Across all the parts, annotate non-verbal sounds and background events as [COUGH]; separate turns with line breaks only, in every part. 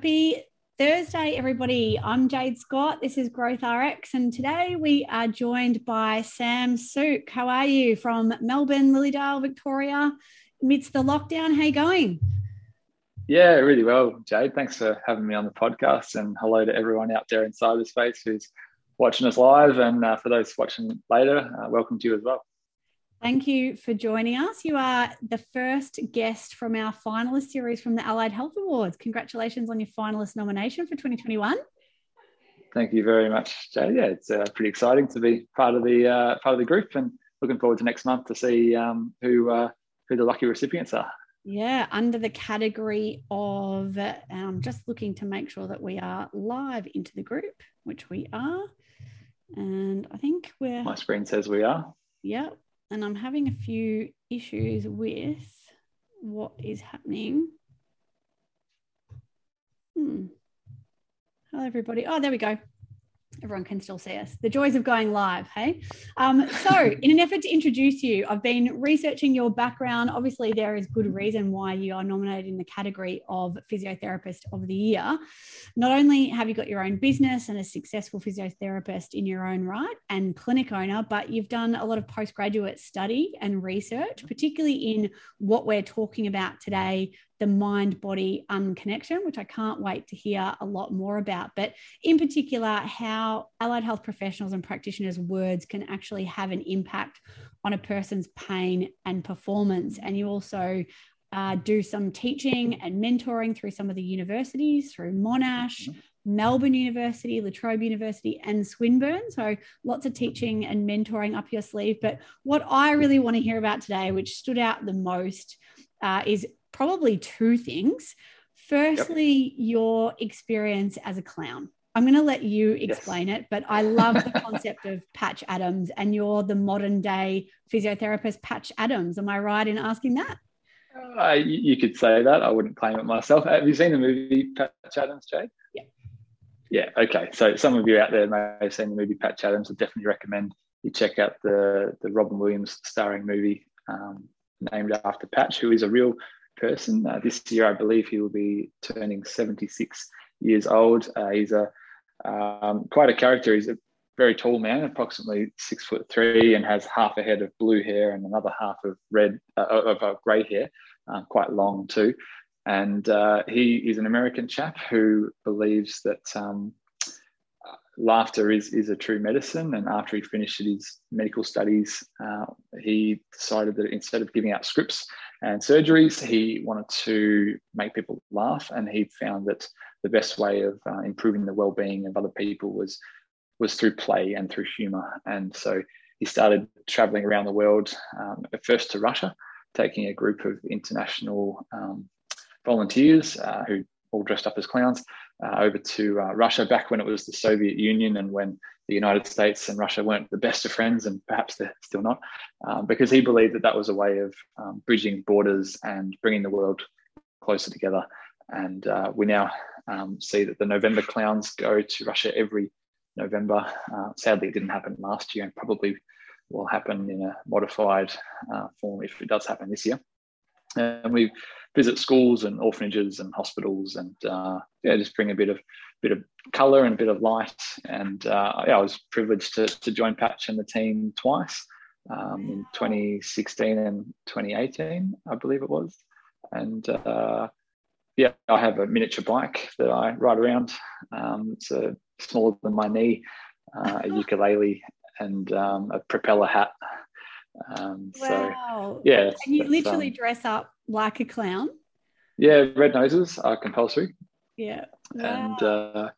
Happy Thursday, everybody. I'm Jade Scott. This is Growth RX, and today we are joined by Sam Suke. How are you from Melbourne, Lilydale, Victoria, amidst the lockdown? How you going?
Yeah, really well, Jade. Thanks for having me on the podcast, and hello to everyone out there in cyberspace who's watching us live, and uh, for those watching later, uh, welcome to you as well.
Thank you for joining us. You are the first guest from our finalist series from the Allied Health Awards. Congratulations on your finalist nomination for 2021.
Thank you very much, Jay. Yeah, it's uh, pretty exciting to be part of the uh, part of the group, and looking forward to next month to see um, who uh, who the lucky recipients are.
Yeah, under the category of um, just looking to make sure that we are live into the group, which we are, and I think we're.
My screen says we are.
Yeah, and I'm having a few issues with what is happening. Hmm. Hello, everybody. Oh, there we go everyone can still see us. The joys of going live, hey? Um, so, [LAUGHS] in an effort to introduce you, I've been researching your background. Obviously, there is good reason why you are nominated in the category of Physiotherapist of the Year. Not only have you got your own business and a successful physiotherapist in your own right and clinic owner, but you've done a lot of postgraduate study and research, particularly in what we're talking about today the mind body unconnection, which I can't wait to hear a lot more about. But in particular, how allied health professionals and practitioners' words can actually have an impact on a person's pain and performance. And you also uh, do some teaching and mentoring through some of the universities, through Monash. Melbourne University, La Trobe University, and Swinburne. So lots of teaching and mentoring up your sleeve. But what I really want to hear about today, which stood out the most, uh, is probably two things. Firstly, yep. your experience as a clown. I'm going to let you explain yes. it, but I love the [LAUGHS] concept of Patch Adams, and you're the modern day physiotherapist, Patch Adams. Am I right in asking that?
Uh, you could say that. I wouldn't claim it myself. Have you seen the movie Patch Adams, Jade?
Yeah.
Yeah. Okay. So some of you out there may have seen the movie Patch Adams. I definitely recommend you check out the the Robin Williams starring movie um, named after Patch, who is a real person. Uh, this year, I believe he will be turning 76 years old. Uh, he's a um, quite a character. He's a very tall man, approximately six foot three, and has half a head of blue hair and another half of red uh, of grey hair, uh, quite long too. And uh, he is an American chap who believes that um, laughter is, is a true medicine. And after he finished his medical studies, uh, he decided that instead of giving out scripts and surgeries, he wanted to make people laugh. And he found that the best way of uh, improving the well-being of other people was was through play and through humor. And so he started traveling around the world, um, first to Russia, taking a group of international um, volunteers uh, who all dressed up as clowns uh, over to uh, Russia back when it was the Soviet Union and when the United States and Russia weren't the best of friends, and perhaps they're still not, um, because he believed that that was a way of um, bridging borders and bringing the world closer together. And uh, we now um, see that the November clowns go to Russia every November. Uh, sadly, it didn't happen last year and probably will happen in a modified uh, form if it does happen this year. And we visit schools and orphanages and hospitals and uh, yeah, just bring a bit of bit of color and a bit of light. And uh, yeah, I was privileged to, to join Patch and the team twice um, in 2016 and 2018, I believe it was. And uh, yeah, I have a miniature bike that I ride around. Um, it's a, smaller than my knee, uh, a [LAUGHS] ukulele, and um, a propeller hat.
Um, wow. So, yeah. And you literally um, dress up like a clown?
Yeah, red noses are compulsory.
Yeah.
Wow. And uh,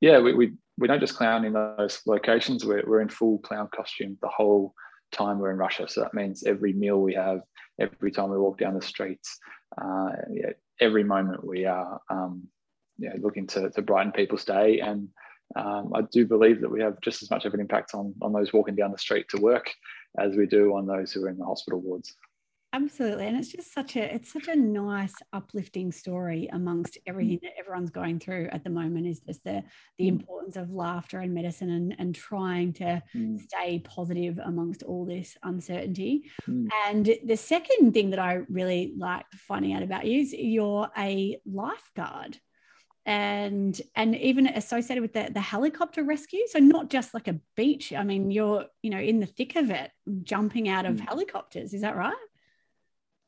yeah, we, we, we don't just clown in those locations, we're, we're in full clown costume the whole time we're in Russia. So that means every meal we have, every time we walk down the streets, uh, yeah, every moment we are um, yeah, looking to, to brighten people's day. And um, I do believe that we have just as much of an impact on, on those walking down the street to work as we do on those who are in the hospital wards
absolutely and it's just such a it's such a nice uplifting story amongst everything that everyone's going through at the moment is just the the mm. importance of laughter and medicine and and trying to mm. stay positive amongst all this uncertainty mm. and the second thing that i really like finding out about you is you're a lifeguard and and even associated with the, the helicopter rescue. So not just like a beach i mean you're you know in the thick of it jumping out of mm. helicopters is that right?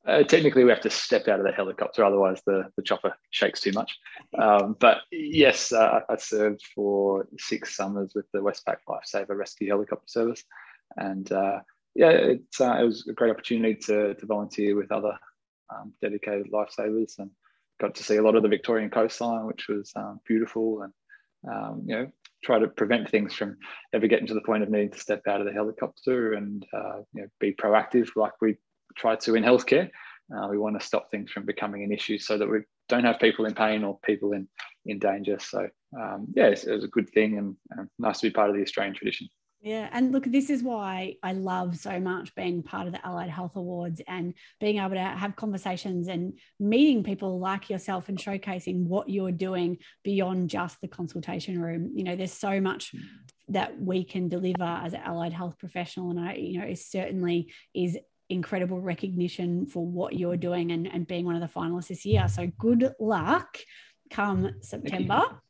Uh, technically we have to step out of the helicopter otherwise the, the chopper shakes too much. Um, but yes uh, i served for six summers with the westpac lifesaver rescue helicopter service. And uh, yeah it's, uh, it was a great opportunity to, to volunteer with other um, dedicated lifesavers and got to see a lot of the Victorian coastline, which was um, beautiful, and um, you know, try to prevent things from ever getting to the point of needing to step out of the helicopter and uh, you know, be proactive, like we try to in healthcare. Uh, we want to stop things from becoming an issue so that we don't have people in pain or people in in danger. So um, yeah, it was a good thing and, and nice to be part of the Australian tradition.
Yeah. And look, this is why I love so much being part of the Allied Health Awards and being able to have conversations and meeting people like yourself and showcasing what you're doing beyond just the consultation room. You know, there's so much mm. that we can deliver as an allied health professional. And I, you know, it certainly is incredible recognition for what you're doing and, and being one of the finalists this year. So good luck come September.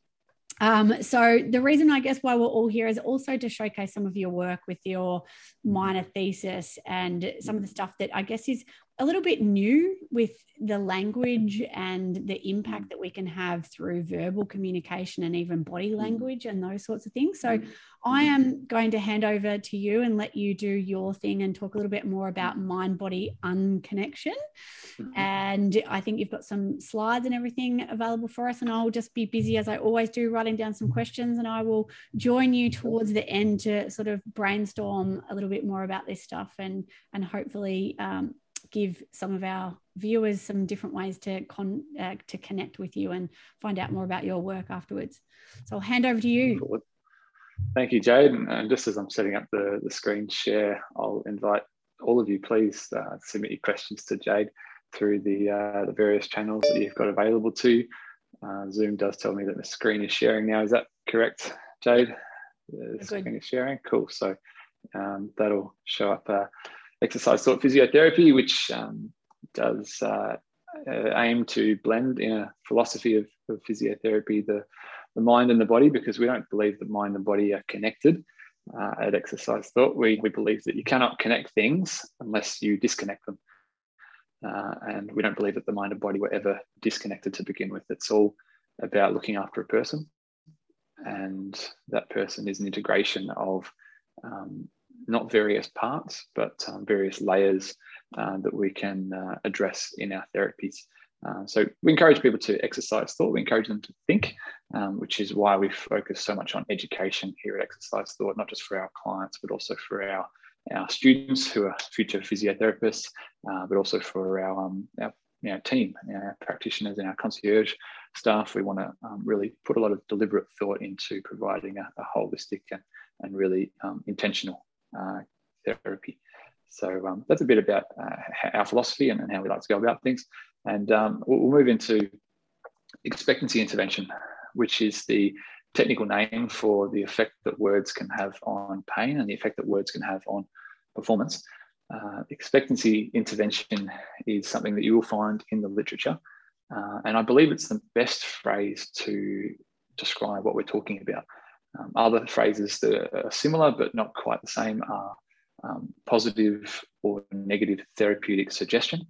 Um, so the reason I guess why we're all here is also to showcase some of your work with your minor thesis and some of the stuff that I guess is a little bit new with the language and the impact that we can have through verbal communication and even body mm. language and those sorts of things. So, mm. I am going to hand over to you and let you do your thing and talk a little bit more about mind body unconnection. Mm-hmm. And I think you've got some slides and everything available for us. And I'll just be busy as I always do, writing down some questions. And I will join you towards the end to sort of brainstorm a little bit more about this stuff and, and hopefully. Um, give some of our viewers some different ways to con uh, to connect with you and find out more about your work afterwards. So I'll hand over to you.
Thank you, Jade. And just as I'm setting up the, the screen share, I'll invite all of you, please uh, submit your questions to Jade through the, uh, the various channels that you've got available to. Uh, Zoom does tell me that the screen is sharing now. Is that correct, Jade? The screen is sharing. Cool. So um, that'll show up uh, exercise thought physiotherapy, which um, does uh, uh, aim to blend in a philosophy of, of, physiotherapy the, the mind and the body, because we don't believe that mind and body are connected. Uh, at exercise thought, we, we believe that you cannot connect things unless you disconnect them. Uh, and we don't believe that the mind and body were ever disconnected to begin with. It's all about looking after a person. And that person is an integration of um, not various parts, but um, various layers uh, that we can uh, address in our therapies. Uh, so we encourage people to exercise thought. We encourage them to think, um, which is why we focus so much on education here at Exercise Thought, not just for our clients, but also for our our students who are future physiotherapists, uh, but also for our, um, our, team, our practitioners and our concierge staff. We want to um, really put a lot of deliberate thought into providing a, a holistic and, and really um, intentional uh, therapy. So um, that's a bit about uh, our philosophy and, and, how we like to go about things. And um, we'll, move into expectancy intervention, which is the technical name for the effect that words can have on pain and the effect that words can have on performance. Uh, expectancy intervention is something that you will find in the literature. Uh, and I believe it's the best phrase to describe what we're talking about. Um, other phrases that are similar but not quite the same are um, positive or negative therapeutic suggestion.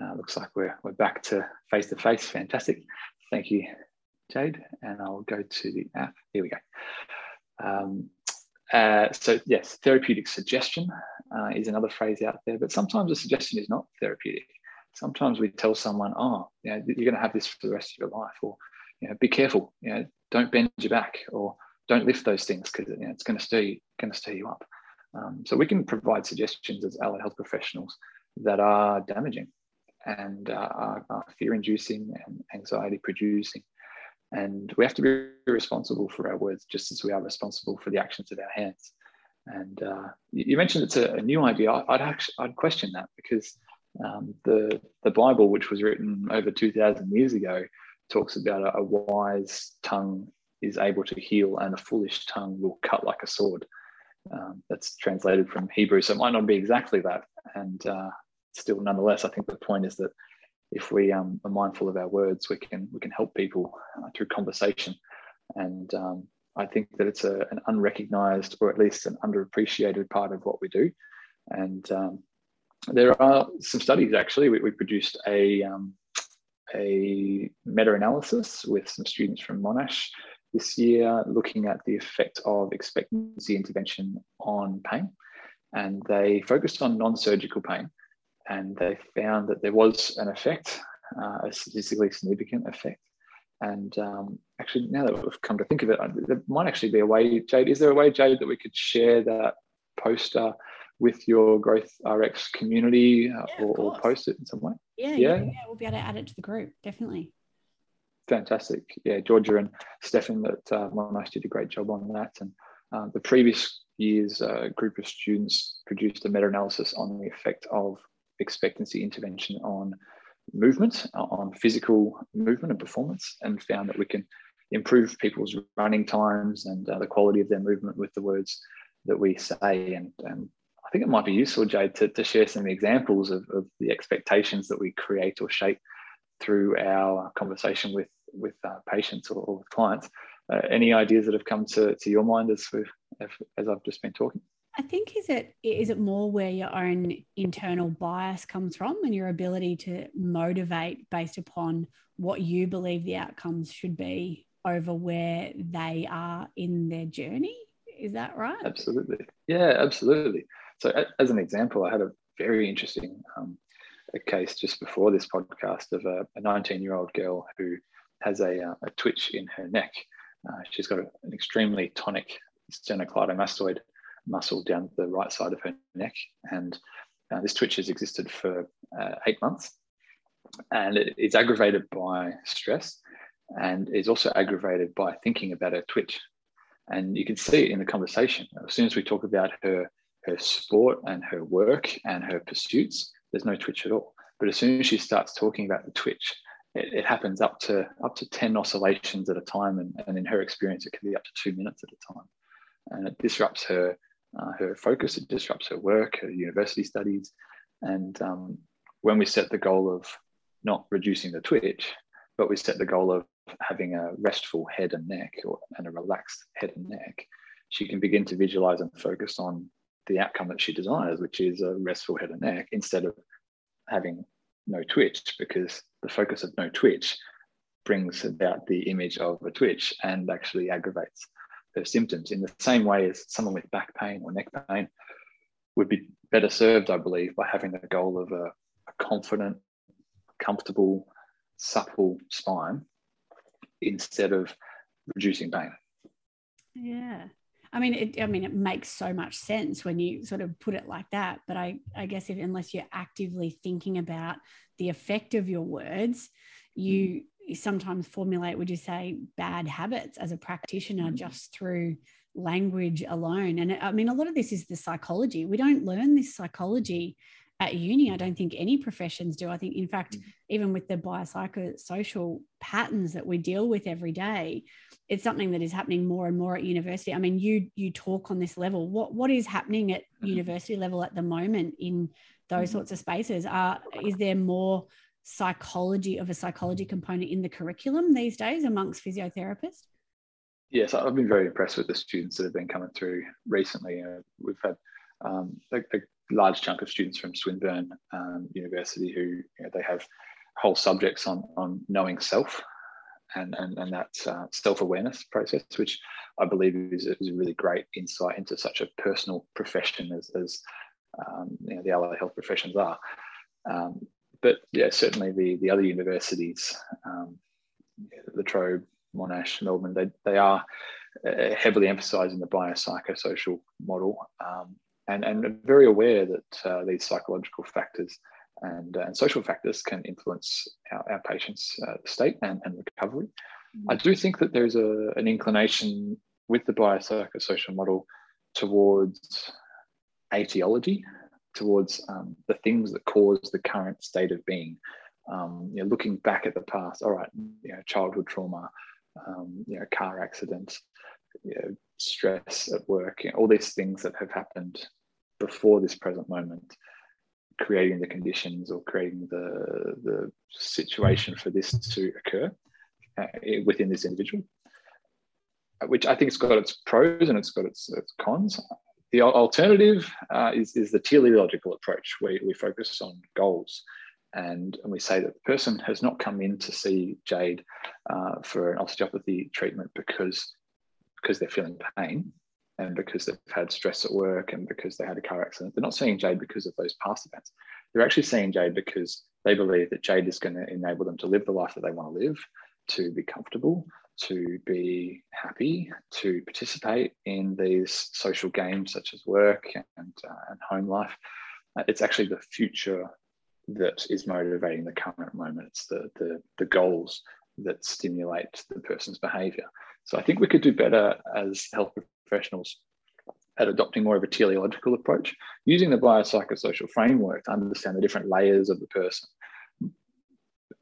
Uh, looks like we're, we're back to face to face. Fantastic. Thank you, Jade. And I'll go to the app. Here we go. Um, uh, so, yes, therapeutic suggestion uh, is another phrase out there, but sometimes a suggestion is not therapeutic. Sometimes we tell someone, oh, you know, you're going to have this for the rest of your life, or, you know, be careful, you know, don't bend your back, or don't lift those things because you know, it's going to stir going to stir you up. Um, so we can provide suggestions as allied health professionals that are damaging and uh, are, are fear-inducing and anxiety-producing. And we have to be responsible for our words just as we are responsible for the actions of our hands. And uh, you mentioned it's a, a new idea. I'd actually I'd question that because um, the the Bible, which was written over two thousand years ago, talks about a, a wise tongue is able to heal, and a foolish tongue will cut like a sword. Um, that's translated from Hebrew, so it might not be exactly that. And uh, still, nonetheless, I think the point is that if we um, are mindful of our words, we can we can help people uh, through conversation. And um, I think that it's a, an unrecognized or at least an underappreciated part of what we do. And um, there are some studies actually. We, we produced a um, a meta-analysis with some students from Monash this year, looking at the effect of expectancy intervention on pain, and they focused on non-surgical pain and they found that there was an effect, uh, a statistically significant effect. And um, actually, now that we've come to think of it, there might actually be a way, Jade. Is there a way, Jade, that we could share that poster with your Growth RX community uh, yeah, or, or, post it in some way?
Yeah, yeah, yeah, we'll be able to add it to the group, definitely.
Fantastic. Yeah, Georgia and Stefan that uh, Monash did a great job on that. And uh, the previous year's uh, group of students produced a meta-analysis on the effect of expectancy intervention on movement, on physical movement and performance, and found that we can improve people's running times and uh, the quality of their movement with the words that we say. And, and I think it might be useful, Jade, to, to share some examples of, of the expectations that we create or shape through our conversation with with uh, patients or, or, with clients. Uh, any ideas that have come to, to your mind as, we, as I've just been talking?
I think is it is it more where your own internal bias comes from and your ability to motivate based upon what you believe the outcomes should be over where they are in their journey. Is that right?
Absolutely. Yeah, absolutely. So, as an example, I had a very interesting um, a case just before this podcast of a 19 year old girl who has a, uh, a twitch in her neck. Uh, she's got an extremely tonic sternocleidomastoid muscle down the right side of her neck. And uh, this twitch has existed for uh, eight months. And it, it's aggravated by stress and is also aggravated by thinking about her twitch. And you can see it in the conversation. As soon as we talk about her, her sport and her work and her pursuits, there's no twitch at all. But as soon as she starts talking about the twitch, it, it, happens up to up to 10 oscillations at a time. And, and in her experience, it can be up to two minutes at a time. And it disrupts her uh, her focus, it disrupts her work, her university studies. And um, when we set the goal of not reducing the twitch, but we set the goal of having a restful head and neck or, and a relaxed head and neck, she can begin to visualize and focus on the outcome that she desires, which is a restful head and neck, instead of having no twitch, because the focus of no twitch brings about the image of a twitch and actually aggravates symptoms in the same way as someone with back pain or neck pain would be better served, I believe, by having the goal of a, a confident, comfortable, supple spine instead of reducing pain.
Yeah. I mean, it, I mean, it makes so much sense when you sort of put it like that. But I, I guess if unless you're actively thinking about the effect of your words, you hmm. Sometimes formulate, would you say, bad habits as a practitioner mm-hmm. just through language alone? And I mean, a lot of this is the psychology. We don't learn this psychology at uni. I don't think any professions do. I think, in fact, mm-hmm. even with the biopsychosocial patterns that we deal with every day, it's something that is happening more and more at university. I mean, you you talk on this level. What what is happening at mm-hmm. university level at the moment in those mm-hmm. sorts of spaces? Are is there more psychology of a psychology component in the curriculum these days amongst physiotherapists?
Yes, I've been very impressed with the students that have been coming through recently. Uh, we've had um, a, a, large chunk of students from Swinburne um, University who you know, they have whole subjects on, on knowing self and, and, and that uh, self-awareness process, which I believe is, is, a really great insight into such a personal profession as, as um, you know, the allied health professions are. Um, but yeah, certainly the the other universities, um, La Trobe, Monash, Melbourne, they, they are uh, heavily emphasising the biopsychosocial model um, and, and very aware that uh, these psychological factors and, uh, and social factors can influence our, our patients' uh, state and, and recovery. Mm-hmm. I do think that there's a, an inclination with the biopsychosocial model towards etiology towards um, the things that cause the current state of being. Um, you know, looking back at the past, all right, you know, childhood trauma, um, you know, car accident, you know, stress at work, you know, all these things that have happened before this present moment. creating the conditions or creating the the situation for this to occur uh, within this individual which I think it's got its pros and it's got its, its cons. The alternative uh, is, is the teleological approach, where we focus on goals. And, and we say that the person has not come in to see Jade uh, for an osteopathy treatment because, because they're feeling pain and because they've had stress at work and because they had a car accident. They're not seeing Jade because of those past events. They're actually seeing Jade because they believe that Jade is going to enable them to live the life that they want to live, to be comfortable, to be happy, to participate in these social games such as work and, uh, and home life. Uh, it's actually the future that is motivating the current moment. It's the, the, the goals that stimulate the person's behavior. So I think we could do better as health professionals at adopting more of a teleological approach, using the biopsychosocial framework to understand the different layers of the person,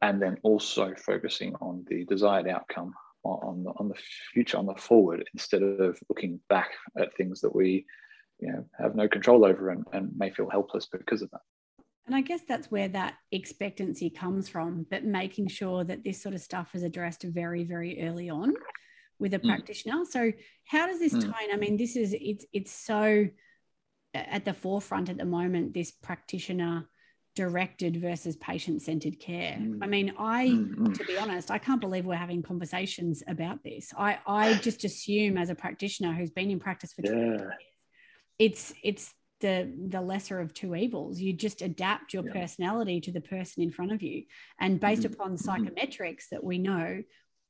and then also focusing on the desired outcome on the, on the future, on the forward, instead of looking back at things that we you know, have no control over and, and may feel helpless because of that.
And I guess that's where that expectancy comes from, but making sure that this sort of stuff is addressed very, very early on with a mm. practitioner. So how does this mm. tie in? I mean, this is it's it's so at the forefront at the moment, this practitioner directed versus patient centered care. Mm. I mean, I, mm. to be honest, I can't believe we're having conversations about this. I, I [SIGHS] just assume as a practitioner who's been in practice for 20 yeah. years, it's, it's the, the lesser of two evils. You just adapt your yeah. personality to the person in front of you. And based mm. upon psychometrics that we know,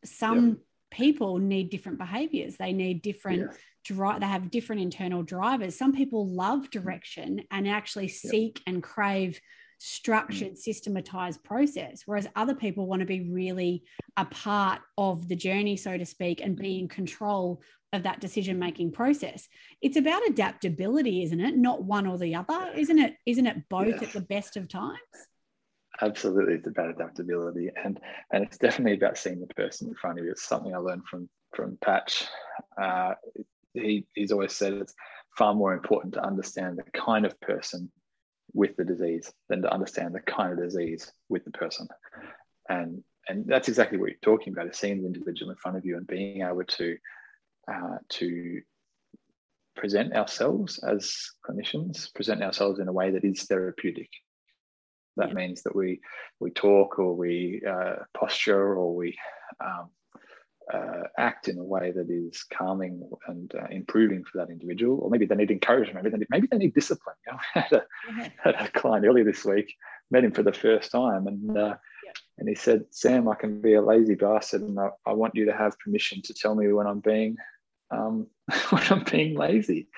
some yeah. people need different behaviors. They need different drive they have different internal drivers some people love direction and actually seek and crave structured, mm. systematized process. Whereas other people want to be really a part of the journey, so to speak, and be in control of that decision making process. It's about adaptability, isn't it? Not one or the other, isn't it? Isn't it both at the best of times?
Absolutely, it's about adaptability, and and it's definitely about seeing the person in front of you. It's something I learned from from Patch. Uh, he, he's always said it's far more important to understand the kind of person with the disease than to understand the kind of disease with the person. And and that's exactly what you're talking about: is seeing the individual in front of you and being able to uh, to present ourselves as clinicians, present ourselves in a way that is therapeutic. That yeah. means that we we talk or we uh, posture or we um, uh, act in a way that is calming and uh, improving for that individual, or maybe they need encouragement, maybe they need, maybe they need discipline. You [LAUGHS] know, I had a, yeah. had a client earlier this week, met him for the first time, and uh, yeah. and he said, "Sam, I can be a lazy bastard, and I, I, want you to have permission to tell me when I'm being um, [LAUGHS] when I'm being lazy."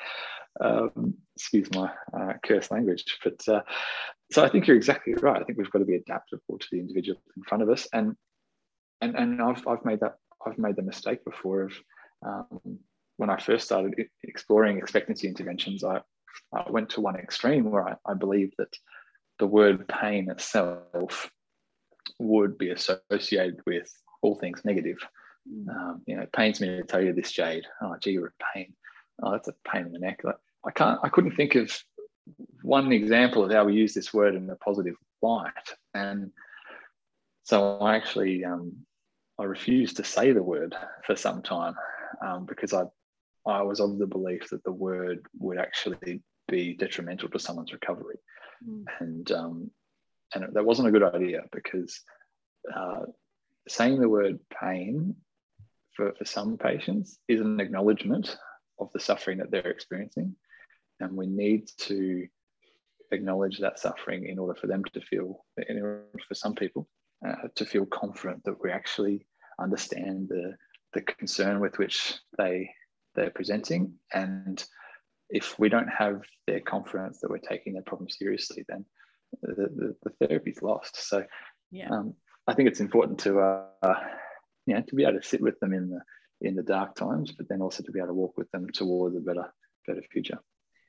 Um, excuse my uh, curse language, but uh, so I think you're exactly right. I think we've got to be adaptable to the individual in front of us, and and and I've I've made that I've made the mistake before of um, when I first started exploring expectancy interventions, I, I went to one extreme where I, I believed that the word pain itself would be associated with all things negative. Mm. Um, you know, it pains me to tell you this, Jade. Oh, gee, you're a pain. Oh, that's a pain in the neck. Like, I can't. I couldn't think of one example of how we use this word in a positive light, and so I actually um, I refused to say the word for some time um, because I I was of the belief that the word would actually be detrimental to someone's recovery, mm. and um, and that wasn't a good idea because uh, saying the word pain for, for some patients is an acknowledgement of the suffering that they're experiencing, and we need to acknowledge that suffering in order for them to feel, in order for some people, uh, to feel confident that we actually understand the the concern with which they they're presenting. And if we don't have their confidence that we're taking their problem seriously then the, the, the therapy's lost. So yeah. um, i think it's important to uh, you know to be able to sit with them in the in the dark times but then also to be able to walk with them towards a better better future.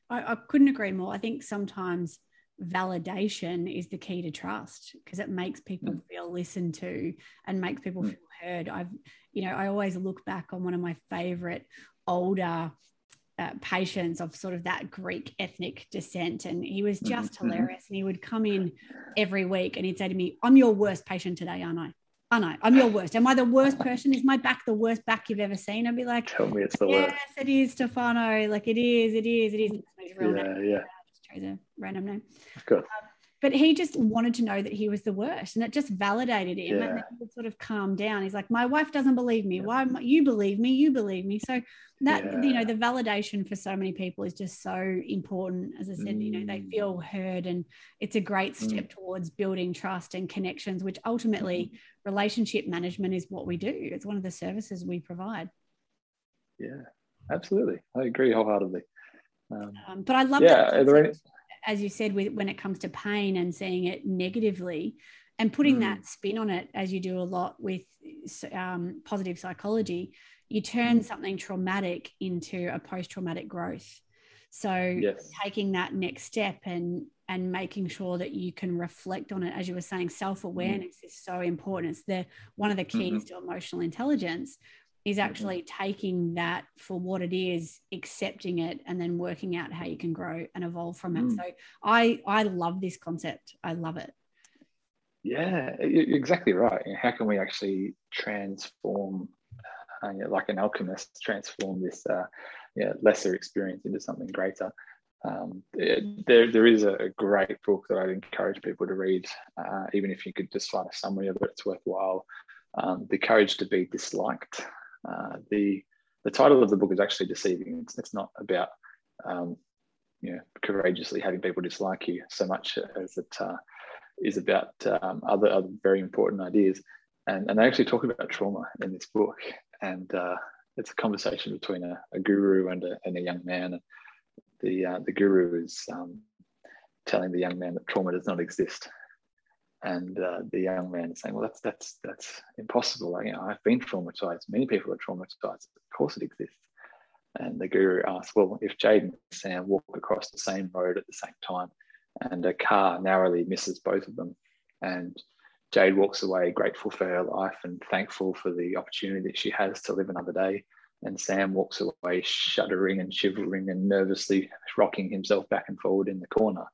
I, I couldn't agree more. I think sometimes validation is the key to trust because it makes people mm. feel listened to and makes people mm. feel heard. I've, you know, I always look back on one of my favorite older uh, patients of sort of that Greek ethnic descent. And he was
Mm-hmm,
just hilarious. And he would come in every week and he'd say to me, I'm your worst patient today, aren't I? Aren't I? I'm your worst. Am I the worst person? Is my back the worst back you've ever seen? I'd be like,
Tell me it's the
Yes,
worst.
Yes, it is, Stefano. Like it is, it is, it is. It's his name.
Yeah, yeah,
I just chose a random name.
of course.
But he just wanted to know that he was the worst, and it just validated him. And then he would sort of calm down. He's like, "My wife doesn't believe me.
Yeah.
Why? You believe me? You believe me." So that you know, the validation for so many people is just so important. As I said, you know, they
Mm.
feel heard, and it's a great step towards building trust and connections. Which ultimately,
Mm-hmm.
relationship management is what we do. It's one of the services we provide.
Yeah, absolutely. I agree wholeheartedly. Um,
Um, but I love
yeah,
that
any,
as you said, with, when it comes to pain and seeing it negatively and putting
Mm.
that spin on it, as you do a lot with um, positive psychology, you turn
Mm.
something traumatic into a post traumatic growth. So
yes,
taking that next step and and making sure that you can reflect on it as you were saying self awareness is so important it's the one of the keys to emotional intelligence is actually taking that for what it is accepting it and then working out how you can grow and evolve from it
Mm.
so i i love this concept i love it
yeah, you're exactly right. How can we actually transform, uh, you know, like an alchemist, transform this uh, yeah, lesser experience into something greater? Um, there, there is a great book that I'd encourage people to read, uh, even if you could just find a summary of it, it's worthwhile. Um, the Courage to Be Disliked. Uh, the the title of the book is actually deceiving. It's, it's not about um, you know courageously having people dislike you so much as it uh, is about um, other, other very important ideas. And, and they actually talk about trauma in this book. And uh, it's a conversation between a, a guru and a, and a young man. And the, uh, the guru is um, telling the young man that trauma does not exist. And uh, the young man is saying, well, that's, that's, that's impossible. You know, I've been traumatized. Many people are traumatized. Of course it exists. And the guru asks, well, if Jade and Sam walk across the same road at the same time, and a car narrowly misses both of them. And Jade walks away grateful for her life and thankful for the opportunity that she has to live another day. And Sam walks away shuddering and shivering and nervously rocking himself back and forward in the corner.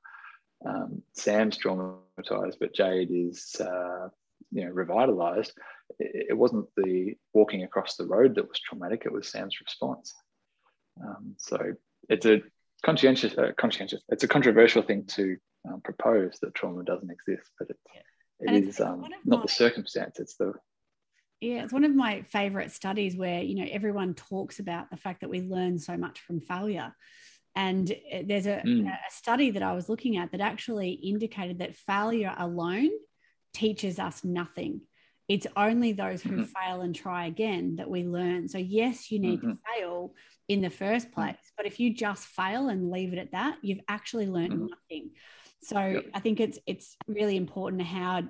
Um, Sam's traumatized, but Jade is, uh, you know, revitalized. It, it, wasn't the walking across the road that was traumatic; it was Sam's response. Um, so it's a conscientious, uh, conscientious. It's a controversial thing to um, propose that trauma doesn't exist, but it,
it's- it's
um, not
my-
the circumstance. It's the
Yeah, it's one of my favorite studies where, you know, everyone talks about the fact that we learn so much from failure. And uh, there's a,
Mm.
a study that I was looking at that actually indicated that failure alone teaches us nothing. It's only those who
Mhm.
fail and try again that we learn. So, yes, you need to fail in the first
Mm.
place, but if you just fail and leave it at that, you've actually learned
Mhm.
nothing. So,
Yep.
I think it's it's really important how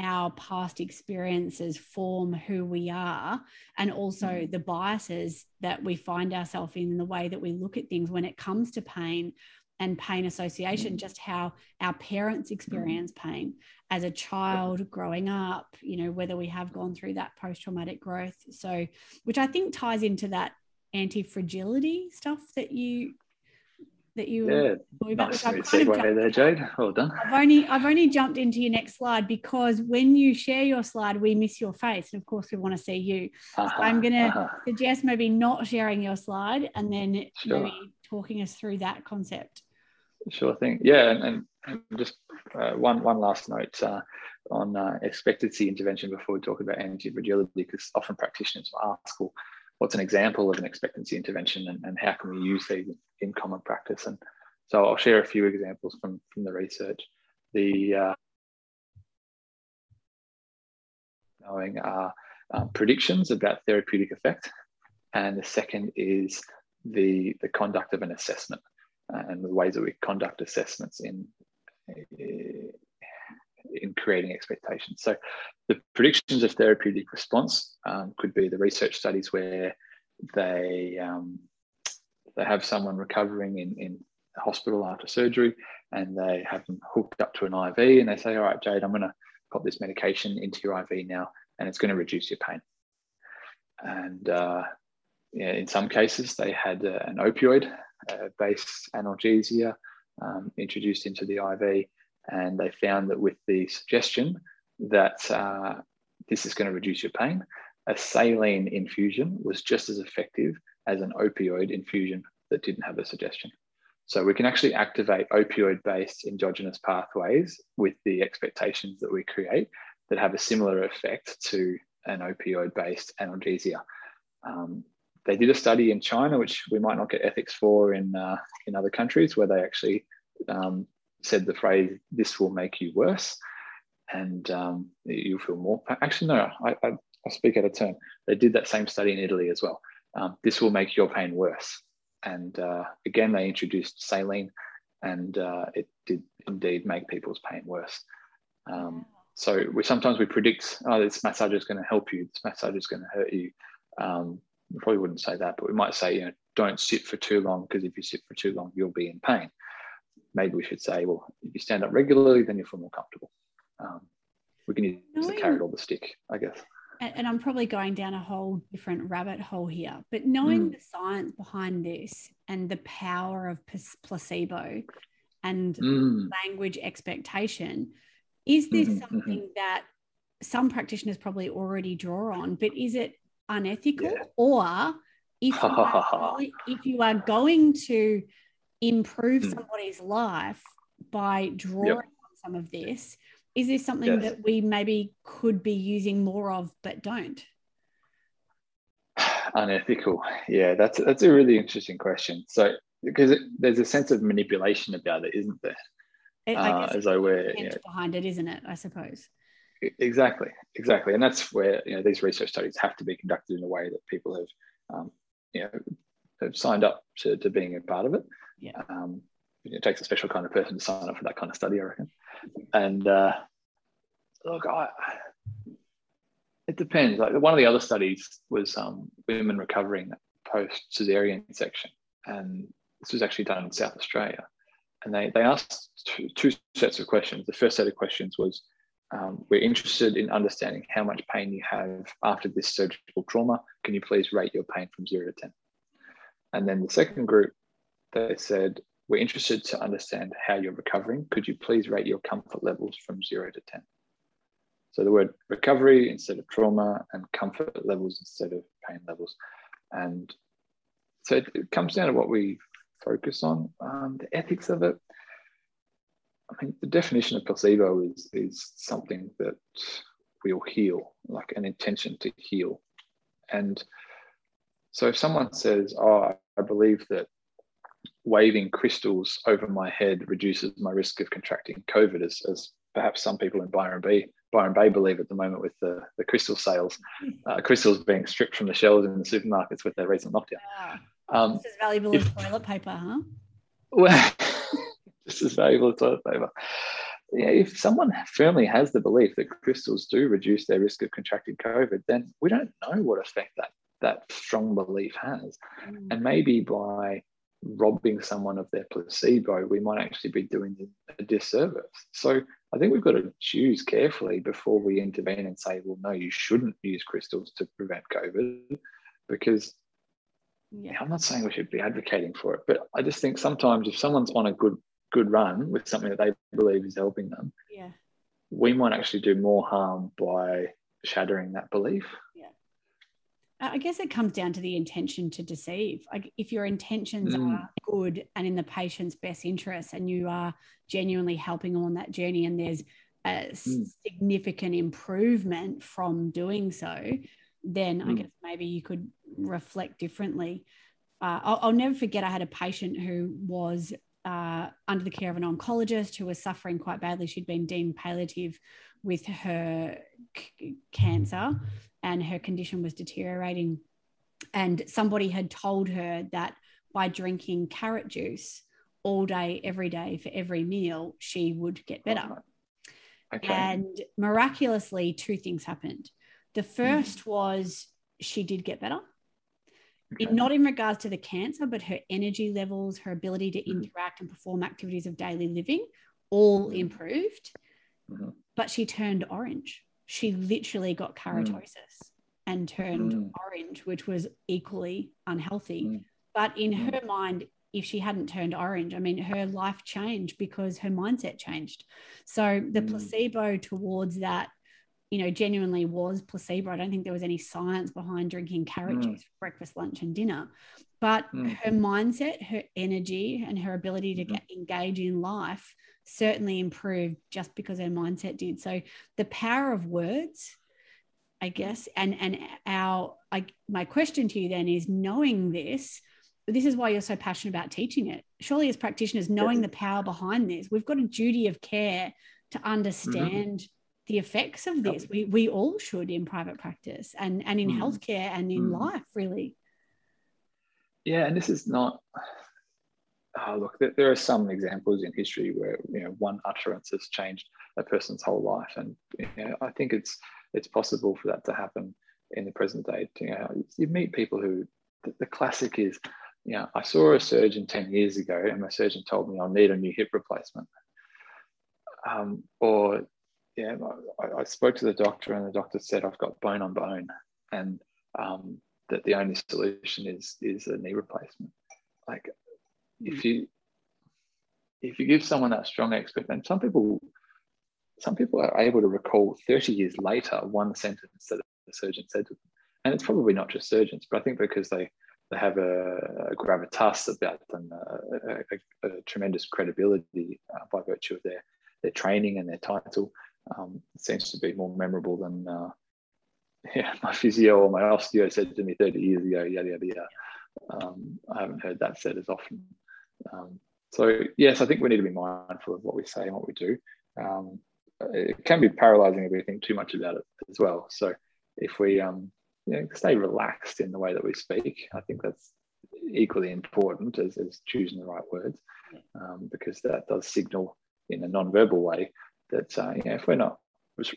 our past experiences form who we are and also
Mhm.
the biases that we find ourselves in the way that we look at things when it comes to pain and pain association
Mhm.
just how our parents experience pain as a child growing up you know whether we have gone through that post-traumatic growth so which i think ties into that anti-fragility stuff that you that you
yeah,
talking about,
nice
I've kind of jumped
there, Jade. Well done.
I've only I've only jumped into your next slide because when you share your slide, we miss your face, and of course we want to see you.
Uh-huh,
I'm gonna
uh-huh.
suggest maybe not sharing your slide and then
Sure.
maybe talking us through that concept.
Sure thing. Yeah, and, and, and just uh, one one last note uh, on uh, expectancy intervention before we talk about anti-fragility, because often practitioners will ask, well, what's an example of an expectancy intervention and, and how can we use these in common practice? And so I'll share a few examples from, from the research. The uh, knowing are um, predictions about therapeutic effect, and the second is the, the conduct of an assessment uh, and the ways that we conduct assessments in in creating expectations. So the predictions of therapeutic response um, could be the research studies where they um, they have someone recovering in, in hospital after surgery and they have them hooked up to an IV and they say, all right, Jade, I'm going to pop this medication into your IV now and it's going to reduce your pain. And uh, yeah, in some cases, they had uh, an opioid uh, analgesia um, introduced into the IV, and they found that with the suggestion that uh, this is going to reduce your pain, a saline infusion was just as effective as an opioid infusion that didn't have a suggestion. So we can actually activate opioid based endogenous pathways with the expectations that we create that have a similar effect to an opioid based analgesia. Um, they did a study in China, which we might not get ethics for in, uh, in other countries, where they actually um, said the phrase, this will make you worse. And um, you'll feel more. Actually, no, I, I, I, speak out of turn. They did that same study in Italy as well. Um, this will make your pain worse. And uh, again, they introduced saline, and uh, it did indeed make people's pain worse. Um, so we sometimes we predict, oh, this massage is going to help you. This massage is going to hurt you. Um, we probably wouldn't say that, but we might say, you know, don't sit for too long because if you sit for too long, you'll be in pain. Maybe we should say, well, if you stand up regularly, then you'll feel more comfortable. Um, we can use the carrot or the stick, I guess
and I'm probably going down a whole different rabbit hole here, but knowing mm. the science behind this and the power of placebo and mm. language expectation, is this mm-hmm, mm-hmm. something mm-hmm. that some practitioners probably already draw on, but is it unethical? Yeah. Or if you, [LAUGHS] are, if you are going to improve mm. somebody's life by drawing yep. on some of this, is this something yes. that we maybe could be using more of but don't? [SIGHS]
Unethical. Yeah, that's that's a really interesting question. So because it, there's a sense of manipulation about it, isn't there?
It, uh, as though we're know, behind it, isn't it? I suppose.
Exactly, exactly, and that's where you know these research studies have to be conducted in a way that people have, um, you know, have signed up to, to being a part of it.
Yeah.
Um, it takes a special kind of person to sign up for that kind of study, I reckon. And uh, look, I, it depends. Like one of the other studies was um, women recovering post cesarean section, and this was actually done in South Australia. And they they asked two, two sets of questions. The first set of questions was, um, "We're interested in understanding how much pain you have after this surgical trauma. Can you please rate your pain from zero to 10? And then the second group, they said, we're interested to understand how you're recovering. Could you please rate your comfort levels from zero to 10? So the word recovery instead of trauma and comfort levels instead of pain levels. And so it, comes down to what we focus on, um, the ethics of it. I mean, the definition of placebo is, is something that will heal, like an intention to heal. And so if someone says, Oh, I believe that waving crystals over my head reduces my risk of contracting COVID, as, as perhaps some people in Byron Bay, Byron Bay believe at the moment with the, the crystal sales, [LAUGHS] uh, crystals being stripped from the shelves in the supermarkets with their recent lockdown. Yeah.
Um, just as valuable if, as toilet paper, huh?
Well, [LAUGHS] just as valuable as toilet paper. Yeah, if someone firmly has the belief that crystals do reduce their risk of contracting COVID, then we don't know what effect that that strong belief has. Mm. And maybe by robbing someone of their placebo, we might actually be doing a disservice. So I think we've got to choose carefully before we intervene and say, well, no, you shouldn't use crystals to prevent COVID, because yeah. I'm not saying we should be advocating for it, but I just think sometimes if someone's on a good good run with something that they believe is helping them,
yeah,
we might actually do more harm by shattering that belief.
I guess it comes down to the intention to deceive. Like if your intentions mm. are good and in the patient's best interest, and you are genuinely helping them on that journey, and there's a mm. significant improvement from doing so, then mm. I guess maybe you could reflect differently. Uh, I'll, I'll, never forget. I had a patient who was uh, under the care of an oncologist who was suffering quite badly. She'd been deemed palliative with her c- cancer and her condition was deteriorating. And somebody had told her that by drinking carrot juice all day, every day, for every meal, she would get better. Okay. And miraculously, two things happened. The first mm. was she did get better. Okay. In, not in regards to the cancer, but her energy levels, her ability to mm. interact and perform activities of daily living all mm. improved. Mm-hmm. But she turned orange she literally got keratosis mm. and turned mm. orange, which was equally unhealthy. Mm. But in mm. her mind, if she hadn't turned orange, I mean, her life changed because her mindset changed. So the mm. placebo towards that, you know, genuinely was placebo. I don't think there was any science behind drinking carrot mm. juice for breakfast, lunch, and dinner. But mm. her mindset, her energy, and her ability to mm-hmm. get, engage in life certainly improved just because her mindset did. So the power of words I guess. And and our I, my question to you then is knowing this, this is why you're so passionate about teaching it. Surely, as practitioners, knowing the power behind this, we've got a duty of care to understand mm-hmm. the effects of this. We we all should in private practice and and in mm-hmm. healthcare and in mm-hmm. life, really.
Yeah, and this is not. Oh, look, there are some examples in history where you know one utterance has changed a person's whole life, and you know, I think it's it's possible for that to happen in the present day. You, know, you meet people who the, the classic is, you know, I saw a surgeon 10 years ago and my surgeon told me I'll need a new hip replacement. Um, or, yeah, I, I, spoke to the doctor and the doctor said I've got bone on bone and um, that the only solution is is a knee replacement. Like, if you if you give someone that strong expectation, some people some people are able to recall 30 years later one sentence that the surgeon said to them. And it's probably not just surgeons, but I think because they, they have a, a gravitas about them, a, a, a tremendous credibility uh, by virtue of their, their training and their title, um, seems to be more memorable than uh, [LAUGHS] yeah, my physio or my osteo said to me 30 years ago, yada, yada, yada. Um, I haven't heard that said as often. Um, so, yes, I think we need to be mindful of what we say and what we do. Um, it can be paralyzing if we think too much about it as well. So if we um, you know, stay relaxed in the way that we speak, I think that's equally important as, as choosing the right words, um, because that does signal in a non-verbal way that uh, you know, if we're not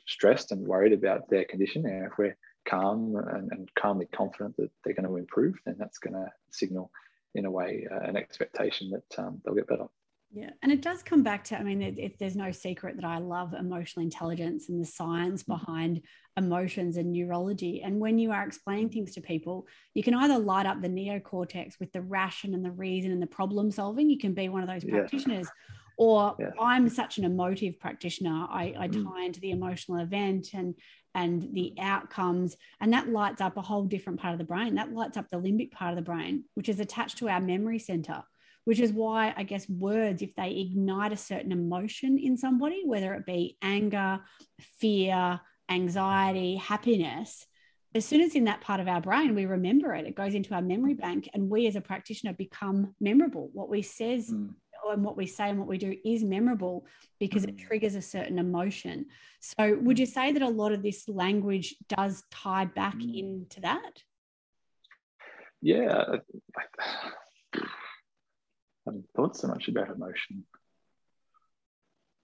stressed and worried about their condition, if we're calm and, and calmly confident that they're going to improve, then that's going to signal in a way uh, an expectation that um, they'll get better.
Yeah, and it does come back to I mean, it, it, there's no secret that I love emotional intelligence and the science mm-hmm. behind emotions and neurology. And when you are explaining things to people, you can either light up the neocortex with the ration and the reason and the problem solving. You can be one of those practitioners. Yeah. Or yeah. I'm such an emotive practitioner. I, I mm. tie into the emotional event and and the outcomes, and that lights up a whole different part of the brain. That lights up the limbic part of the brain, which is attached to our memory center which is why I guess words, if they ignite a certain emotion in somebody, whether it be anger, fear, anxiety, happiness, as soon as in that part of our brain we remember it, it goes into our memory bank, and we as a practitioner become memorable. What we says mm. And what we say and what we do is memorable because mm. it triggers a certain emotion. So, would you say that a lot of this language does tie back mm. into that?
Yeah, I haven't thought so much about emotion.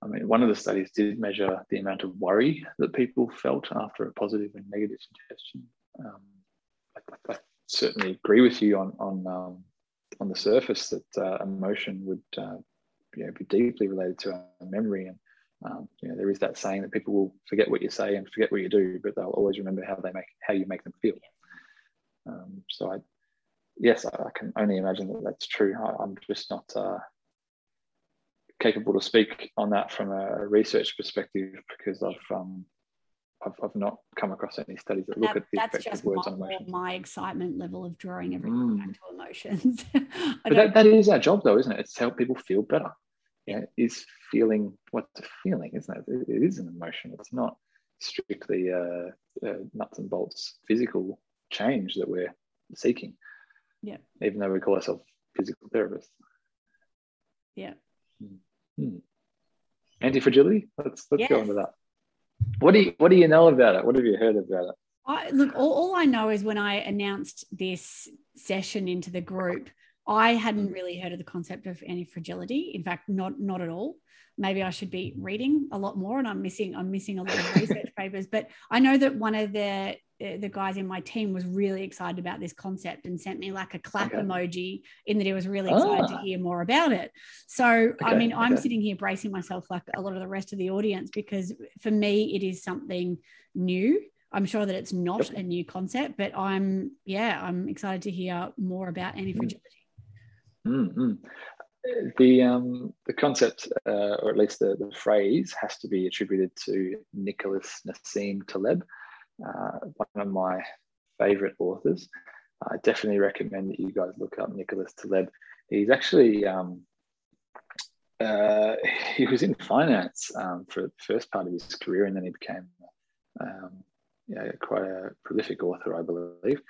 I mean, one of the studies did measure the amount of worry that people felt after a positive and negative suggestion. Um, I, I, certainly agree with you on on um, on the surface that uh, emotion would uh, you know, be deeply related to our memory, and um, you know there is that saying that people will forget what you say and forget what you do, but they'll always remember how they make how you make them feel. Um, so I yes, I can only imagine that that's true. I, am just not uh, capable to speak on that from a research perspective because I've um, I've, I've not come across any studies that look that, at the effect of words
my,
on emotion.
My excitement level of drawing everything mm. back to emotions. [LAUGHS]
but that, that is our job, though, isn't it? It's to help people feel better. Yeah, is feeling what's a feeling, isn't it? It, it is an emotion. It's not strictly uh, uh, nuts and bolts physical change that we're seeking.
Yeah.
Even though we call ourselves physical therapists.
Yeah.
Hmm. Anti-fragility. Let's let's yes. go into that. What do you what do you know about it? What have you heard about it?
I, look, all, all I know is when I announced this session into the group, I hadn't really heard of the concept of anti-fragility. In fact, not not at all. Maybe I should be reading a lot more, and I'm missing I'm missing a lot of research [LAUGHS] papers. But I know that one of the the guys in my team was really excited about this concept and sent me like a clap okay. emoji in that he was really excited ah. to hear more about it. So, okay. I mean, I'm sitting here bracing myself like a lot of the rest of the audience because for me, it is something new. I'm sure that it's not yep. a new concept, but I'm yeah, I'm excited to hear more about anti-fragility.
Mm-hmm. The um, the concept, uh, or at least the, the phrase, has to be attributed to Nicholas Nassim Taleb, uh, one of my favorite authors. I definitely recommend that you guys look up Nicholas Taleb. He's actually um, uh, [LAUGHS] he was in finance um, for the first part of his career, and then he became um, yeah, quite a prolific author, I believe.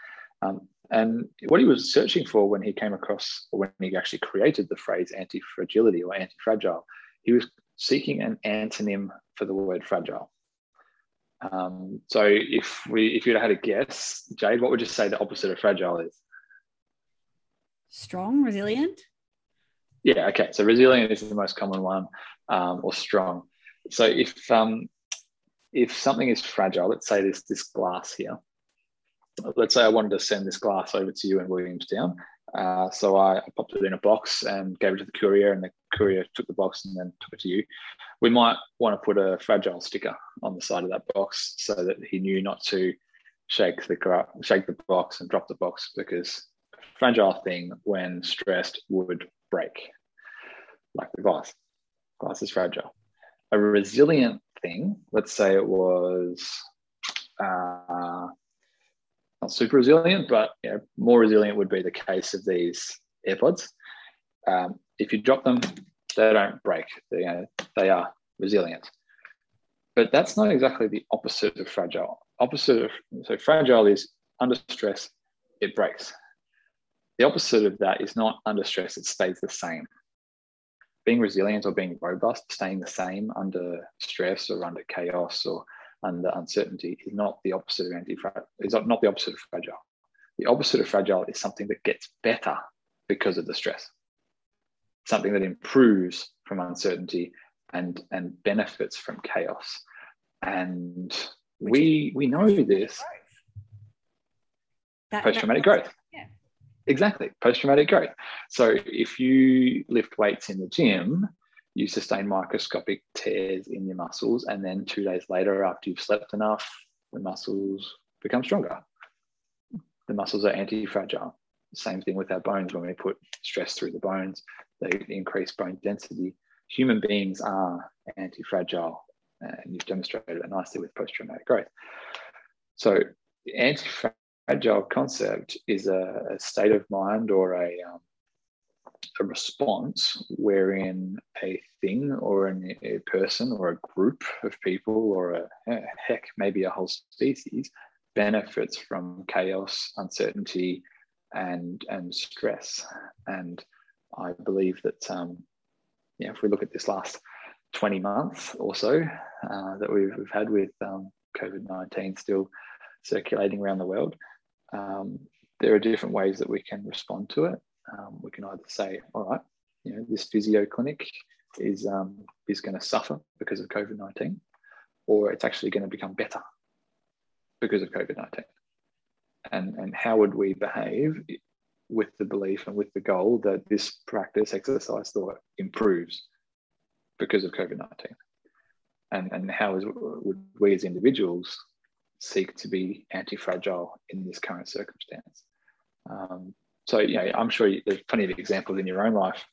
Um, and what he was searching for when he came across, or when he actually created the phrase anti fragility or anti fragile, he was seeking an antonym for the word fragile. Um, so if we, if you'd had a guess, Jade, what would you say the opposite of fragile is?
Strong, resilient.
Yeah. Okay. So resilient is the most common one, um, or strong. So if um, if something is fragile, let's say this this glass here. Let's say I wanted to send this glass over to you in Williamstown. Uh, so I, I, popped it in a box and gave it to the courier, and the courier took the box and then took it to you. We might want to put a fragile sticker on the side of that box so that he knew not to shake the shake the box and drop the box because fragile thing when stressed would break, like the glass. Glass is fragile. A resilient thing, let's say it was uh, not super resilient, but you know, more resilient would be the case of these AirPods. Um, if you drop them, they don't break. They, you know, they are resilient. But that's not exactly the opposite of fragile. Opposite of so fragile is under stress, it breaks. The opposite of that is not under stress, it stays the same being resilient or being robust, staying the same under stress or under chaos or under uncertainty is not the opposite of anti is not the opposite of fragile. The opposite of fragile is something that gets better because of the stress, something that improves from uncertainty and and benefits from chaos. And we we know this. Post traumatic growth. Exactly, post traumatic growth. So if you lift weights in the gym, you sustain microscopic tears in your muscles, and then two days later, after you've slept enough, the muscles become stronger. The muscles are anti fragile. Same thing with our bones when we put stress through the bones, they increase bone density. Human beings are anti fragile, and you've demonstrated it nicely with post traumatic growth. So, the anti fragile concept is a, a state of mind or a, um, a response wherein a thing or an, a person or a group of people or a heck maybe a whole species benefits from chaos uncertainty and and stress and i believe that um, yeah if we look at this last 20 months or so uh, that we've, we've had with um, covid-19 still circulating around the world um, there are different ways that we can respond to it. Um, we can either say, all right, you know, this physio clinic is um, is going to suffer because of COVID nineteen, or it's actually going to become better because of COVID nineteen. And and how would we behave with the belief and with the goal that this practice, exercise, thought improves because of COVID nineteen? And and how is would we as individuals seek to be anti-fragile in this current circumstance. Um, so, you know, I'm sure you, there's plenty of examples in your own life,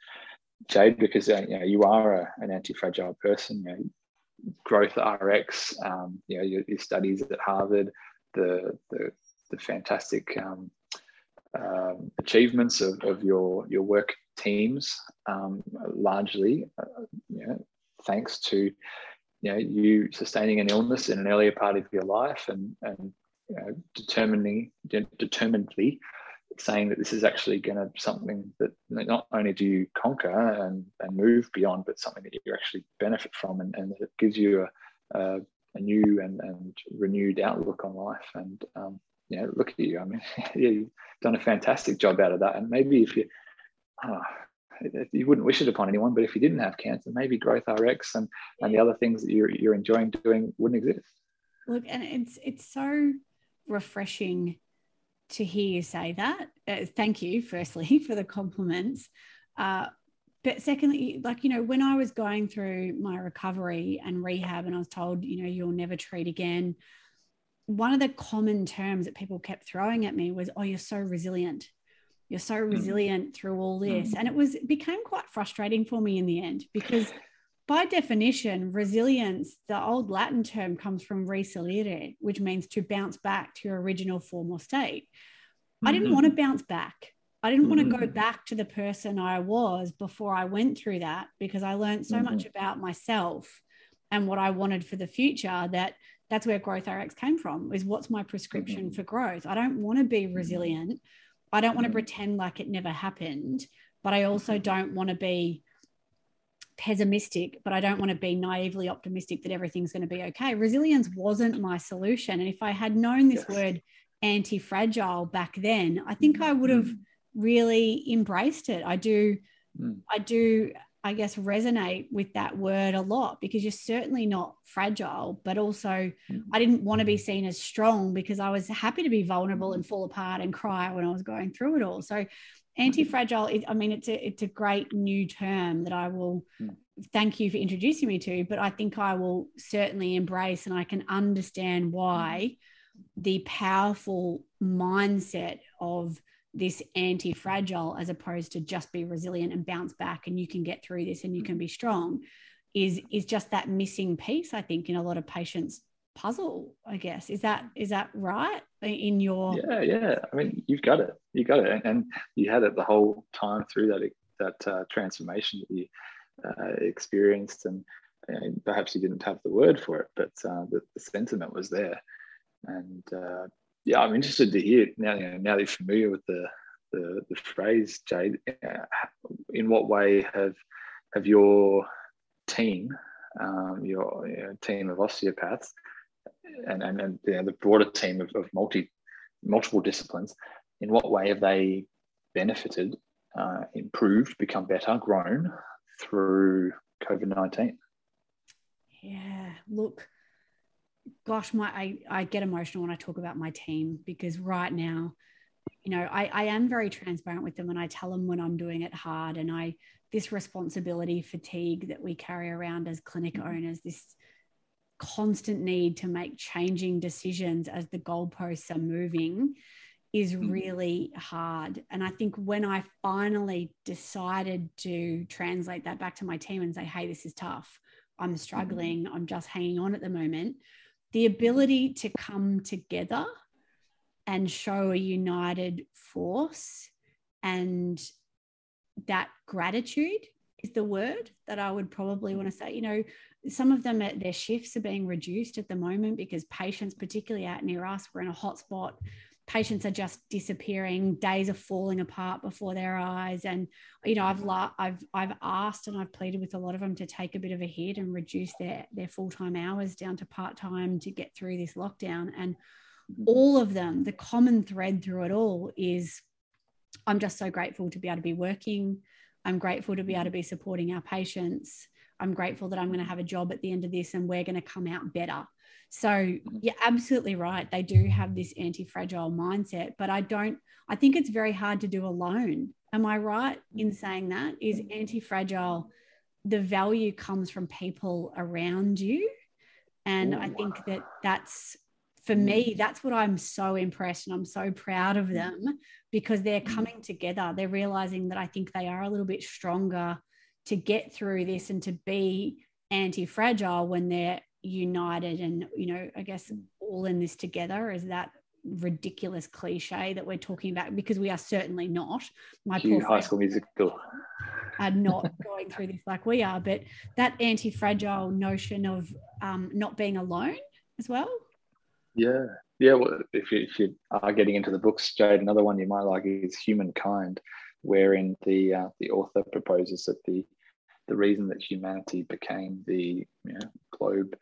Jade, because uh, you know you are a, an anti-fragile person. You know, growth RX, um, you know, your, your, studies at Harvard, the the, the fantastic um, um, achievements of, of your your work teams, um, largely, uh, you know, thanks to you know you sustaining an illness in an earlier part of your life and and you know, determining de- determinedly saying that this is actually going to something that not only do you conquer and, and move beyond, but something that you actually benefit from and, and it gives you a, a, a new and, and renewed outlook on life. And, um, know, look at you. I mean, [LAUGHS] yeah, you've done a fantastic job out of that. And maybe if you, you wouldn't wish it upon anyone, but if you didn't have cancer, maybe Growth RX and, and the other things that you're, you're enjoying doing wouldn't exist.
Look, and it's it's so refreshing to hear you say that. Uh, thank you, firstly, [LAUGHS] for the compliments. Uh, but secondly, like, you know, when I was going through my recovery and rehab and I was told, you know, you'll never treat again, one of the common terms that people kept throwing at me was, "Oh, you're so resilient. You're so mm. resilient through all this," mm. and it was it became quite frustrating for me in the end because. By definition, resilience, the old Latin term comes from resilire, which means to bounce back to your original form or state. Mm-hmm. I didn't want to mm-hmm. bounce back. I didn't mm-hmm. want to go back to the person I was before I went through that because I learned so mm-hmm. much about myself and what I wanted for the future that that's where growth rx came from is what's my prescription mm-hmm. for growth i don't want to be mm-hmm. resilient i don't want to mm-hmm. pretend like it never happened but i also don't want to be pessimistic but i don't want to be naively optimistic that everything's going to be okay resilience wasn't my solution and if i had known this yes. word anti-fragile back then i think i would have really embraced it i do mm. i do I guess, resonate with that word a lot because you're certainly not fragile, but also mm-hmm. I didn't want to be seen as strong because I was happy to be vulnerable and fall apart and cry when I was going through it all. So, anti-fragile, I mean, it's a it's a great new term that I will mm. thank you for introducing me to, but I think I will certainly embrace and I can understand why the powerful mindset of this anti fragile as opposed to just be resilient and bounce back and you can get through this and you can be strong is is just that missing piece i think in a lot of patients puzzle i guess. Is that is that right? In your
yeah yeah. I mean you've got it. You got it. And you had it the whole time through that that uh, transformation that you uh, experienced. And, and, perhaps you didn't have the word for it but uh, the, the, sentiment was there. And uh, yeah, I'm interested to hear now. You know, now that you're familiar with the the, the phrase, Jade. Uh, in what way have have your team, um, your you know, team of osteopaths, and and, and you know, the broader team of, of multi multiple disciplines, in what way have they benefited, uh, improved, become better, grown through COVID nineteen?
Yeah, look gosh, my I, I get emotional when I talk about my team because right now, you know, I, I am very transparent with them and I tell them when I'm doing it hard and I this responsibility fatigue that we carry around as clinic mm-hmm. owners, this constant need to make changing decisions as the goalposts are moving is mm-hmm. really hard. And I think when I finally decided to translate that back to my team and say, hey, this is tough, I'm mm-hmm. struggling, I'm just hanging on at the moment, the ability to come together and show a united force and that gratitude is the word that I would probably want to say. You know, some of them, uh, their shifts are being reduced at the moment because patients, particularly out near us, we're in a hotspot. Patients are just disappearing. Days are falling apart before their eyes. And you know i've i've i've asked and i've pleaded with a lot of them to take a bit of a hit and reduce their their full-time hours down to part-time to get through this lockdown. And all of them the common thread through it all is i'm just so grateful to be able to be working. I'm grateful to be able to be supporting our patients i'm grateful that i'm going to have a job at the end of this and we're going to come out better so mm-hmm. you're absolutely right. They do have this anti-fragile mindset, but I don't, I think it's very hard to do alone. Am I right in mm-hmm. saying that? Is anti-fragile, the value comes from people around you. And I think that that's for me, mm-hmm. that's what I'm so impressed and I'm so proud of them because they're coming together. They're realizing that I think they are a little bit stronger to get through this and to be anti fragile when they're united and you know i guess all in this together is that ridiculous cliche that we're talking about because we are certainly not.
My poor high school musical.
are not [LAUGHS] going through this like we are but that anti-fragile notion of um, not being alone as well.
Yeah. Yeah well if you, if you are getting into the books jade another one you might like is humankind wherein the uh, the author proposes that the the reason that humanity became the you know, globe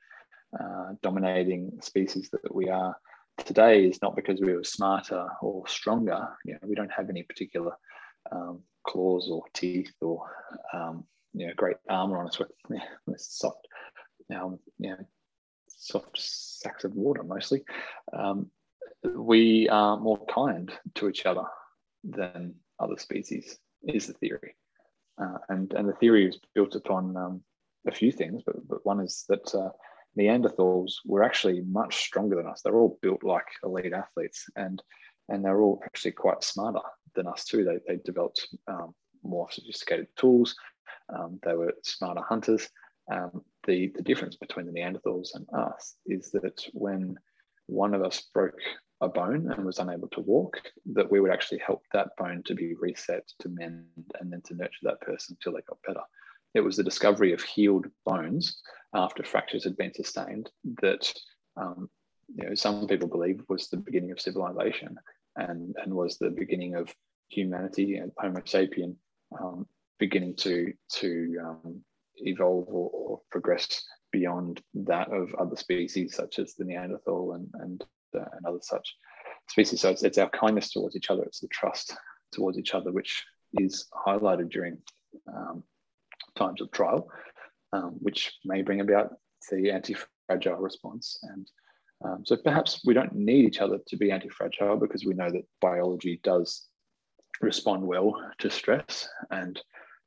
uh, dominating species that we are today is not because we were smarter or stronger. You know, we don't have any particular um, claws or teeth or um, you know great armor on us with, [LAUGHS] with soft, um, you know, soft sacks of water mostly. Um, we are more kind to each other than other species is the theory, uh, and and the theory is built upon um, a few things, but but one is that uh, Neanderthals were actually much stronger than us. They're all built like elite athletes, and and they're all actually quite smarter than us too. They they developed um, more sophisticated tools. Um, they were smarter hunters. Um, the the difference between the Neanderthals and us is that when one of us broke a bone and was unable to walk, that we would actually help that bone to be reset, to mend, and then to nurture that person until they got better. It was the discovery of healed bones after fractures had been sustained that um, you know, some people believe was the beginning of civilization and, and was the beginning of humanity and Homo sapien um, beginning to, to um, evolve or, or, progress beyond that of other species such as the Neanderthal and, and, uh, and other such species. So it's, it's our kindness towards each other, it's the trust towards each other, which is highlighted during um, times of trial, um, which may bring about the anti-fragile response. And um, so perhaps we don't need each other to be anti-fragile because we know that biology does respond well to stress and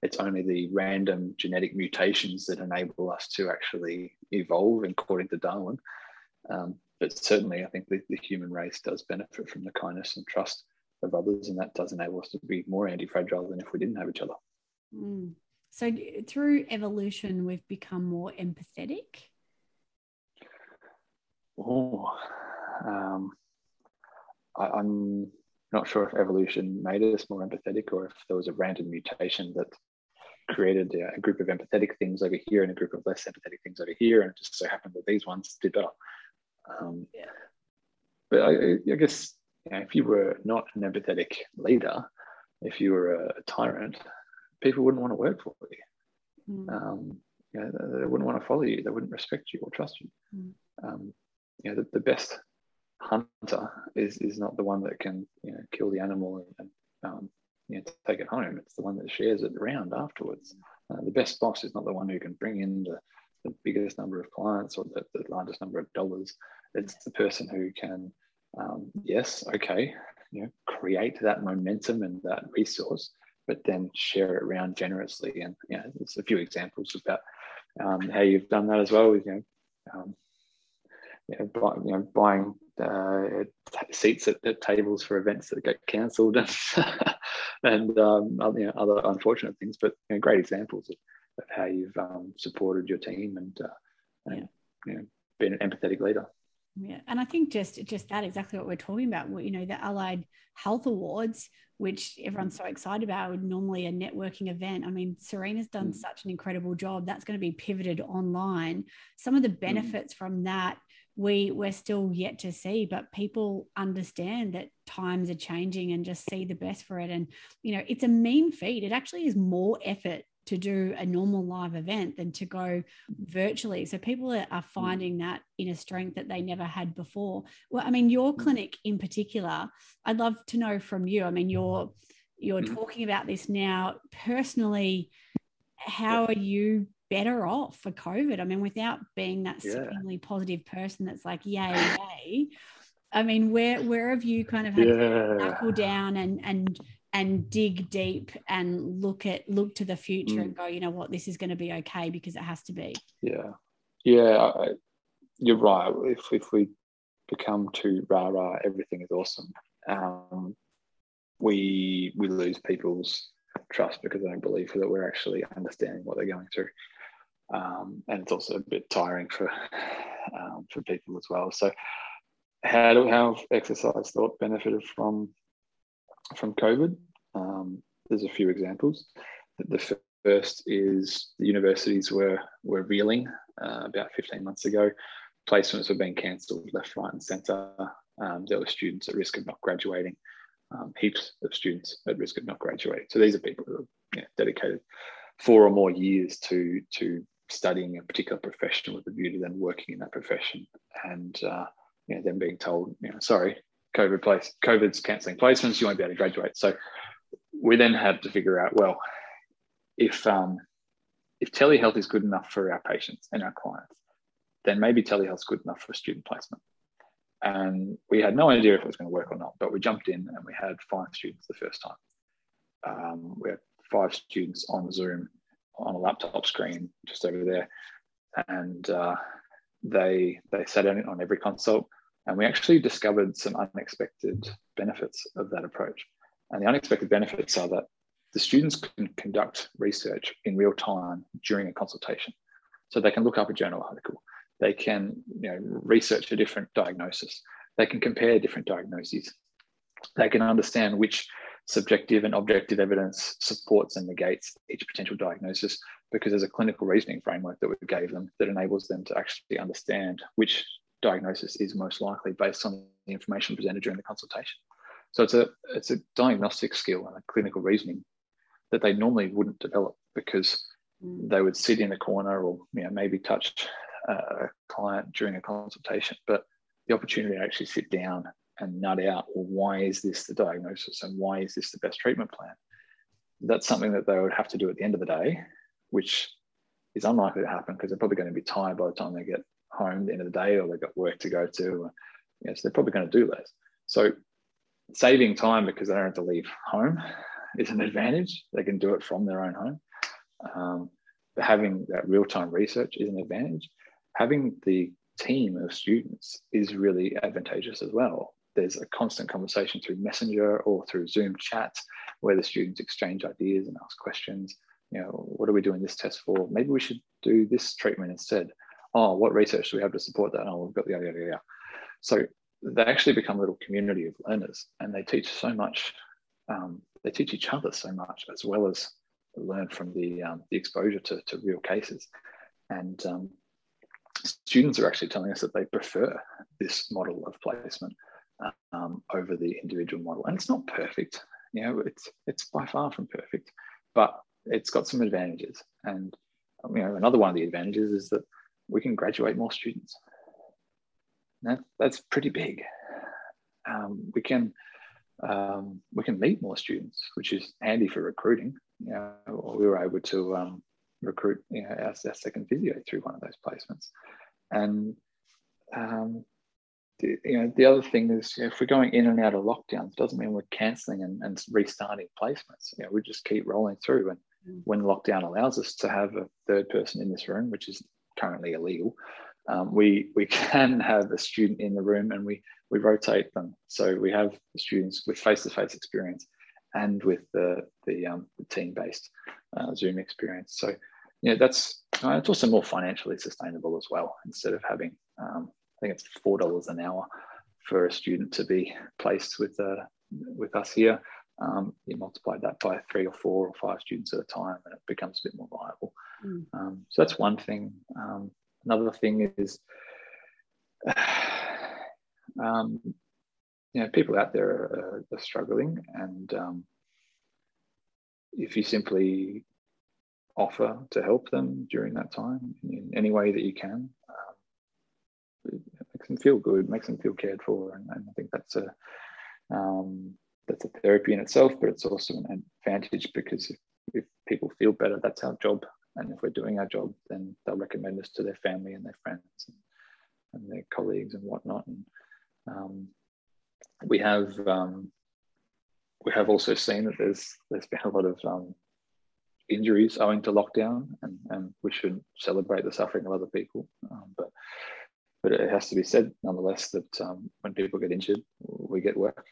it's only the random genetic mutations that enable us to actually evolve according to Darwin. Um, but certainly, I think the, the, human race does benefit from the kindness and trust of others, and that does enable us to be more anti fragile than if we didn't have each other.
Mm. So, through evolution, we've become more empathetic.
Oh, um, I, am not sure if evolution made us more empathetic or if there was a random mutation that created a, group of empathetic things over here and a group of less empathetic things over here, and it just so happened that these ones did better. Um, yeah. But I, I guess you know, if you were not an empathetic leader, if you were a, tyrant, people wouldn't want to work for you. Mm. Um, you know, they, they, wouldn't want to follow you. They wouldn't respect you or trust you. Mm. Um, you know, the, the, best hunter is is not the one that can you know kill the animal and, and um, you know, take it home. It's the one that shares it around afterwards. Uh, the best boss is not the one who can bring in the, the biggest number of clients or the, the, largest number of dollars. It's the person who can, um, yes, okay, you know, create that momentum and that resource, but then share it around generously. And you know, there's a few examples about um, how you've done that as well. With, you know, um, you know, buy, you know buying uh, seats at, at, tables for events that get cancelled and, [LAUGHS] and um, you know, other unfortunate things, but you know, great examples of, of how you've um, supported your team and, uh, and yeah. you know, been an empathetic leader.
Yeah, and I think just just that exactly what we're talking about. You know, the Allied Health Awards, which everyone's so excited about, would normally a networking event. I mean, Serena's done mm. such an incredible job. That's going to be pivoted online. Some of the mm. benefits mm. from that we we're still yet to see but people understand that times are changing and just see the best for it and you know it's a mean feat it actually is more effort to do a normal live event than to go virtually so people are, are mm. finding that inner strength that they never had before well i mean your mm. clinic in particular i'd love to know from you i mean you're you're mm. talking about this now personally how are you better off for COVID. I mean, without being that yeah. positive person that's like, [SIGHS] yay, yay. I mean, where where have you kind of had yeah. to knuckle down and and and dig deep and look at look to the future mm. and go, you know what, this is going to be okay because it has to be.
Yeah, yeah, I, you're right. If if we become too rah rah, everything is awesome. Um, we we lose people's trust because they don't believe that we're actually understanding what they're going through um, and it's also a bit tiring for um, for people as well. So, how do how have exercise thought benefited from from COVID? Um, there's a few examples. The first is the universities were were reeling uh, about 15 months ago. Placements were being cancelled left, right, and centre. Um, there were students at risk of not graduating. Um, heaps of students at risk of not graduating. So these are people who are you know, dedicated four or more years to to studying a particular profession with a view to then working in that profession and uh, you know, then being told, you know, sorry, COVID place, COVID's cancelling placements, you won't be able to graduate. So we then had to figure out, well, if um, if telehealth is good enough for our patients and our clients, then maybe telehealth's good enough for student placement. And we had no idea if it was going to work or not, but we jumped in and we had five students the first time. Um, we had five students on Zoom on a laptop screen just over there. And uh, they they sat in on every consult, and we actually discovered some unexpected benefits of that approach. And the unexpected benefits are that the students can conduct research in real time during a consultation. So they can look up a journal article, they can you know, research a different diagnosis, they can compare different diagnoses, they can understand which subjective and objective evidence supports and negates each potential diagnosis because there's a clinical reasoning framework that we gave them that enables them to actually understand which diagnosis is most likely based on the information presented during the consultation. So it's a it's a diagnostic skill and a clinical reasoning that they normally wouldn't develop because mm. they would sit in a corner or you know maybe touch a client during a consultation, but the opportunity to actually sit down and nut out, well, why is this the diagnosis and why is this the best treatment plan? That's something that they would have to do at the end of the day, which is unlikely to happen because they're probably going to be tired by the time they get home at the end of the day or they've got work to go to. Or, you know, so they're probably going to do less. So saving time because they don't have to leave home is an advantage. They can do it from their own home. Um, having that real-time research is an advantage. Having the team of students is really advantageous as well. There's a constant conversation through Messenger or through Zoom chats where the students exchange ideas and ask questions. You know, what are we doing this test for? Maybe we should do this treatment instead. Oh, what research do we have to support that? Oh, we've got the yada. So they actually become a little community of learners and they teach so much um, they teach each other so much as well as learn from the, um, the exposure to, to real cases. And um, students are actually telling us that they prefer this model of placement um, over the individual model. And it's not perfect you know it's it's by far from perfect but it's got some advantages. And you know another one of the advantages is that we can graduate more students that, that's pretty big. Um, we can um, we can meet more students, which is handy for recruiting. You know, we were able to um, recruit you know, our, our, second physio through one of those placements. And um, the, you know, the other thing is you know, if we're going in and out of lockdowns, doesn't mean we're cancelling and, and restarting placements. You know, we just keep rolling through. And mm. when lockdown allows us to have a third person in this room, which is currently illegal, um, we we [LAUGHS] can have a student in the room and we we rotate them. So we have students with face-to-face experience and with the the, um, the team-based uh, Zoom experience. So yeah, that's uh, it's also more financially sustainable as well. Instead of having um, I think it's four dollars an hour for a student to be placed with uh, with us here. Um, you multiply that by three or four or five students at a time, and it becomes a bit more viable. Mm. Um, so that's one thing. Um, Another thing is, [SIGHS] um, you know, people out there are, are struggling, and um, if you simply offer to help them during that time in any way that you can, um, it makes them feel good, makes them feel cared for, and, and I think that's a um, that's a therapy in itself, but it's also an advantage because if, if people feel better, that's our job and if we're doing our job, then they'll recommend us to their family and their friends and, and their colleagues and whatnot. And um, we have um, we have also seen that there's there's been a lot of um, injuries owing to lockdown, and, and we shouldn't celebrate the suffering of other people. Um, but but it has to be said nonetheless that um, when people get injured, we get work.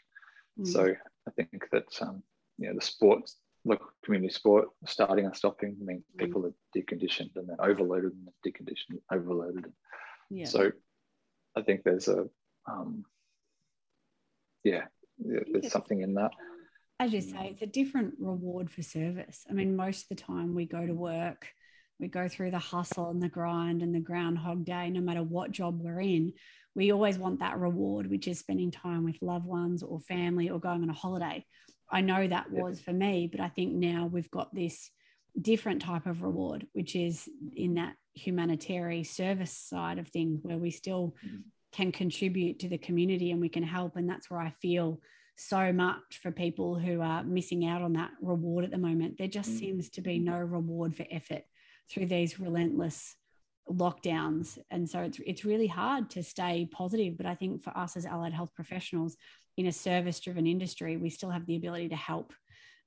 Mm. So I think that um, you know the sports local community sport starting and stopping means mm. people are deconditioned and then overloaded and deconditioned, overloaded. Yeah. So I think there's a, um, yeah, there's something in that.
As you say, it's a different reward for service. I mean, most of the time we go to work, we go through the hustle and the grind and the groundhog day, no matter what job we're in. We always want that reward, which is spending time with loved ones or family or going on a holiday. I know that was for me, but I think now we've got this different type of reward, which is in that humanitarian service side of things where we still mm-hmm. can contribute to the community and we can help. And that's where I feel so much for people who are missing out on that reward at the moment. There just mm-hmm. seems to be no reward for effort through these relentless lockdowns and so it's it's really hard to stay positive but i think for us as allied health professionals in a service driven industry, we still have the ability to help.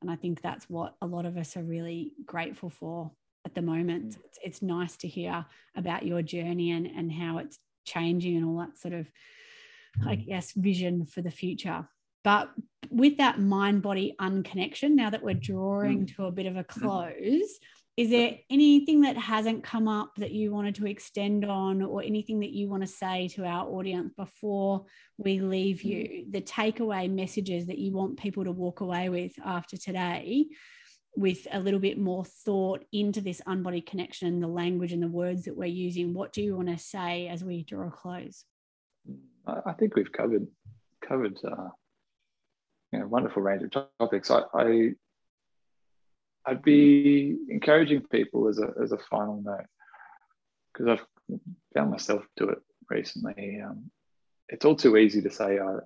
And I think that's what a lot of us are really grateful for at the moment. Mm. It's, it's nice to hear about your journey and, and how it's changing and all that sort of, I mm. guess, vision for the future. But with that mind body unconnection, now that we're drawing mm. to a bit of a close, is there anything that hasn't come up that you wanted to extend on or anything that you want to say to our audience before we leave you? The takeaway messages that you want people to walk away with after today with a little bit more thought into this unbodied connection the language and the words that we're using what do you want to say as we draw a close?
I think we've covered covered uh, you know, wonderful range of topics. I, I I'd be encouraging people as a, as a final note, because I've found myself do it recently. Um, it's all too easy to say uh,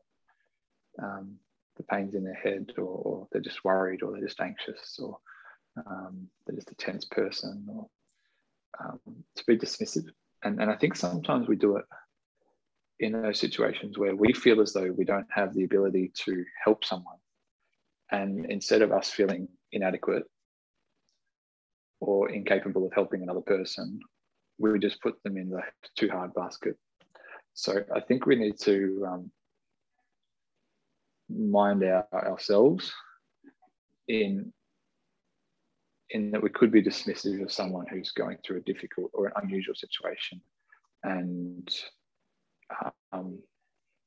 um, the pain's in their head, or, or, they're just worried, or they're just anxious, or um, they're just a tense person, or um, to be dismissive. And, and I think sometimes we do it in those situations where we feel as though we don't have the ability to help someone. And instead of us feeling inadequate or incapable of helping another person, we just put them in the too hard basket. So I think we need to um, mind our, ourselves in in that we could be dismissive of someone who's going through a difficult or an unusual situation, and um,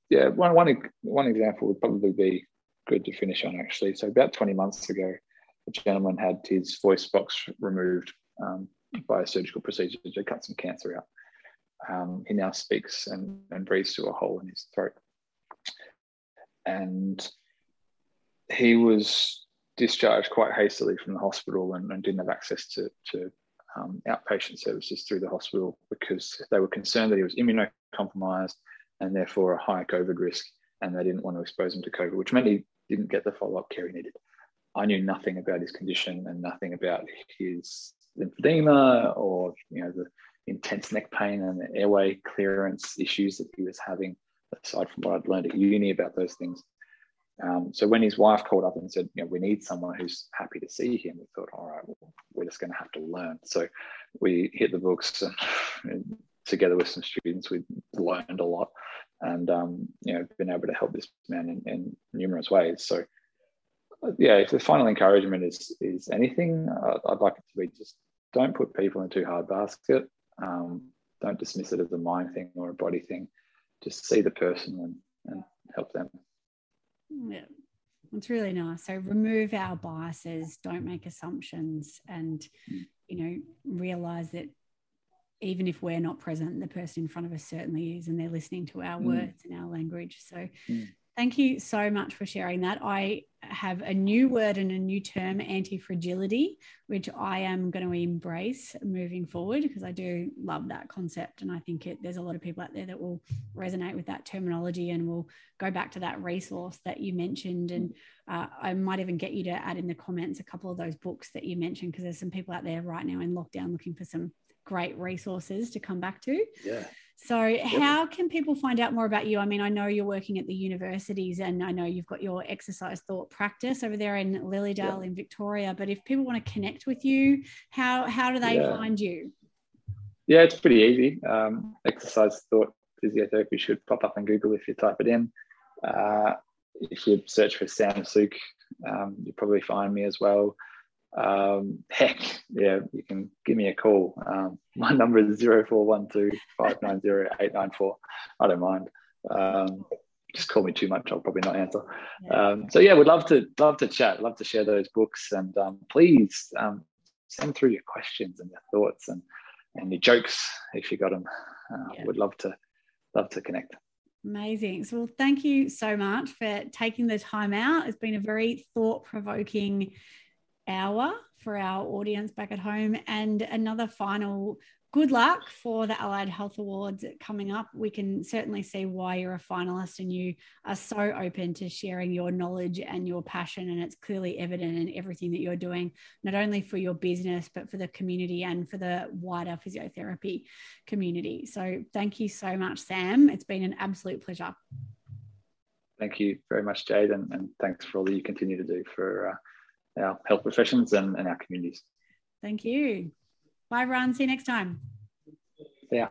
yeah, one, one, one example would probably be good to finish on actually. So about 20 months ago, a gentleman had his voice box removed um, by a surgical procedure to cut some cancer out. Um, he now speaks and, and breathes through a hole in his throat. And he was discharged quite hastily from the hospital and, and didn't have access to, to um, outpatient services through the hospital because they were concerned that he was immunocompromised and therefore a high COVID risk. And they didn't want to expose him to COVID, which meant he didn't get the follow up care he needed. I knew nothing about his condition and nothing about his lymphedema or you know the intense neck pain and the airway clearance issues that he was having, aside from what I'd learned at uni about those things. Um, so when his wife called up and said, you know, we need someone who's happy to see him, we thought, all right, well, we're just going to have to learn. So we hit the books [LAUGHS] and, and together with some students, we learned a lot and, um, you know, been able to help this man in, in numerous ways. So yeah, if the final encouragement is is anything, uh, I'd like it to be just don't put people in too hard basket. Um, don't dismiss it as a mind thing or a body thing. Just see the person and, and help them.
Yeah, it's really nice. So remove our biases, don't make assumptions, and mm. you know realize that even if we're not present, the person in front of us certainly is, and they're listening to our mm. words and our language. So mm. Thank you so much for sharing that. I have a new word and a new term, anti fragility, which I am going to embrace moving forward because I do love that concept. And I think it, there's a lot of people out there that will resonate with that terminology and will go back to that resource that you mentioned. And uh, I might even get you to add in the comments a couple of those books that you mentioned because there's some people out there right now in lockdown looking for some great resources to come back to.
Yeah.
So, how can people find out more about you? I mean, I know you're working at the universities and I know you've got your exercise thought practice over there in Lilydale in Victoria. But if people want to connect with you, how, how do they yeah. find you?
Yeah, it's pretty easy. Um, exercise thought physiotherapy should pop up in Google if you type it in. Uh, if you search for Sam Suke, um, you'll probably find me as well um, [LAUGHS] heck, yeah, you can give me a call. Um, my number is 0412 590 I don't mind. Um, just call me too much, I'll probably not answer. Um, so yeah, we'd love to love to chat, love to share those books, and um, please um, send through your questions and your thoughts and and your jokes if you got them. Uh, yeah. Would love to love to connect.
Amazing. So, well, thank you so much for taking the time out. It's been a very thought provoking hour for our audience back at home. And another final good luck for the Allied Health Awards coming up. We can certainly see why you're a finalist and you are so open to sharing your knowledge and your passion. And it's clearly evident in everything that you're doing, not only for your business, but for the community and for the wider physiotherapy community. So thank you so much, Sam. It's been an absolute pleasure.
Thank you very much, Jade, and, and thanks for all that you continue to do for. Uh, our health professions and, and our communities.
Thank you. Bye, everyone. See you next time.
Yeah.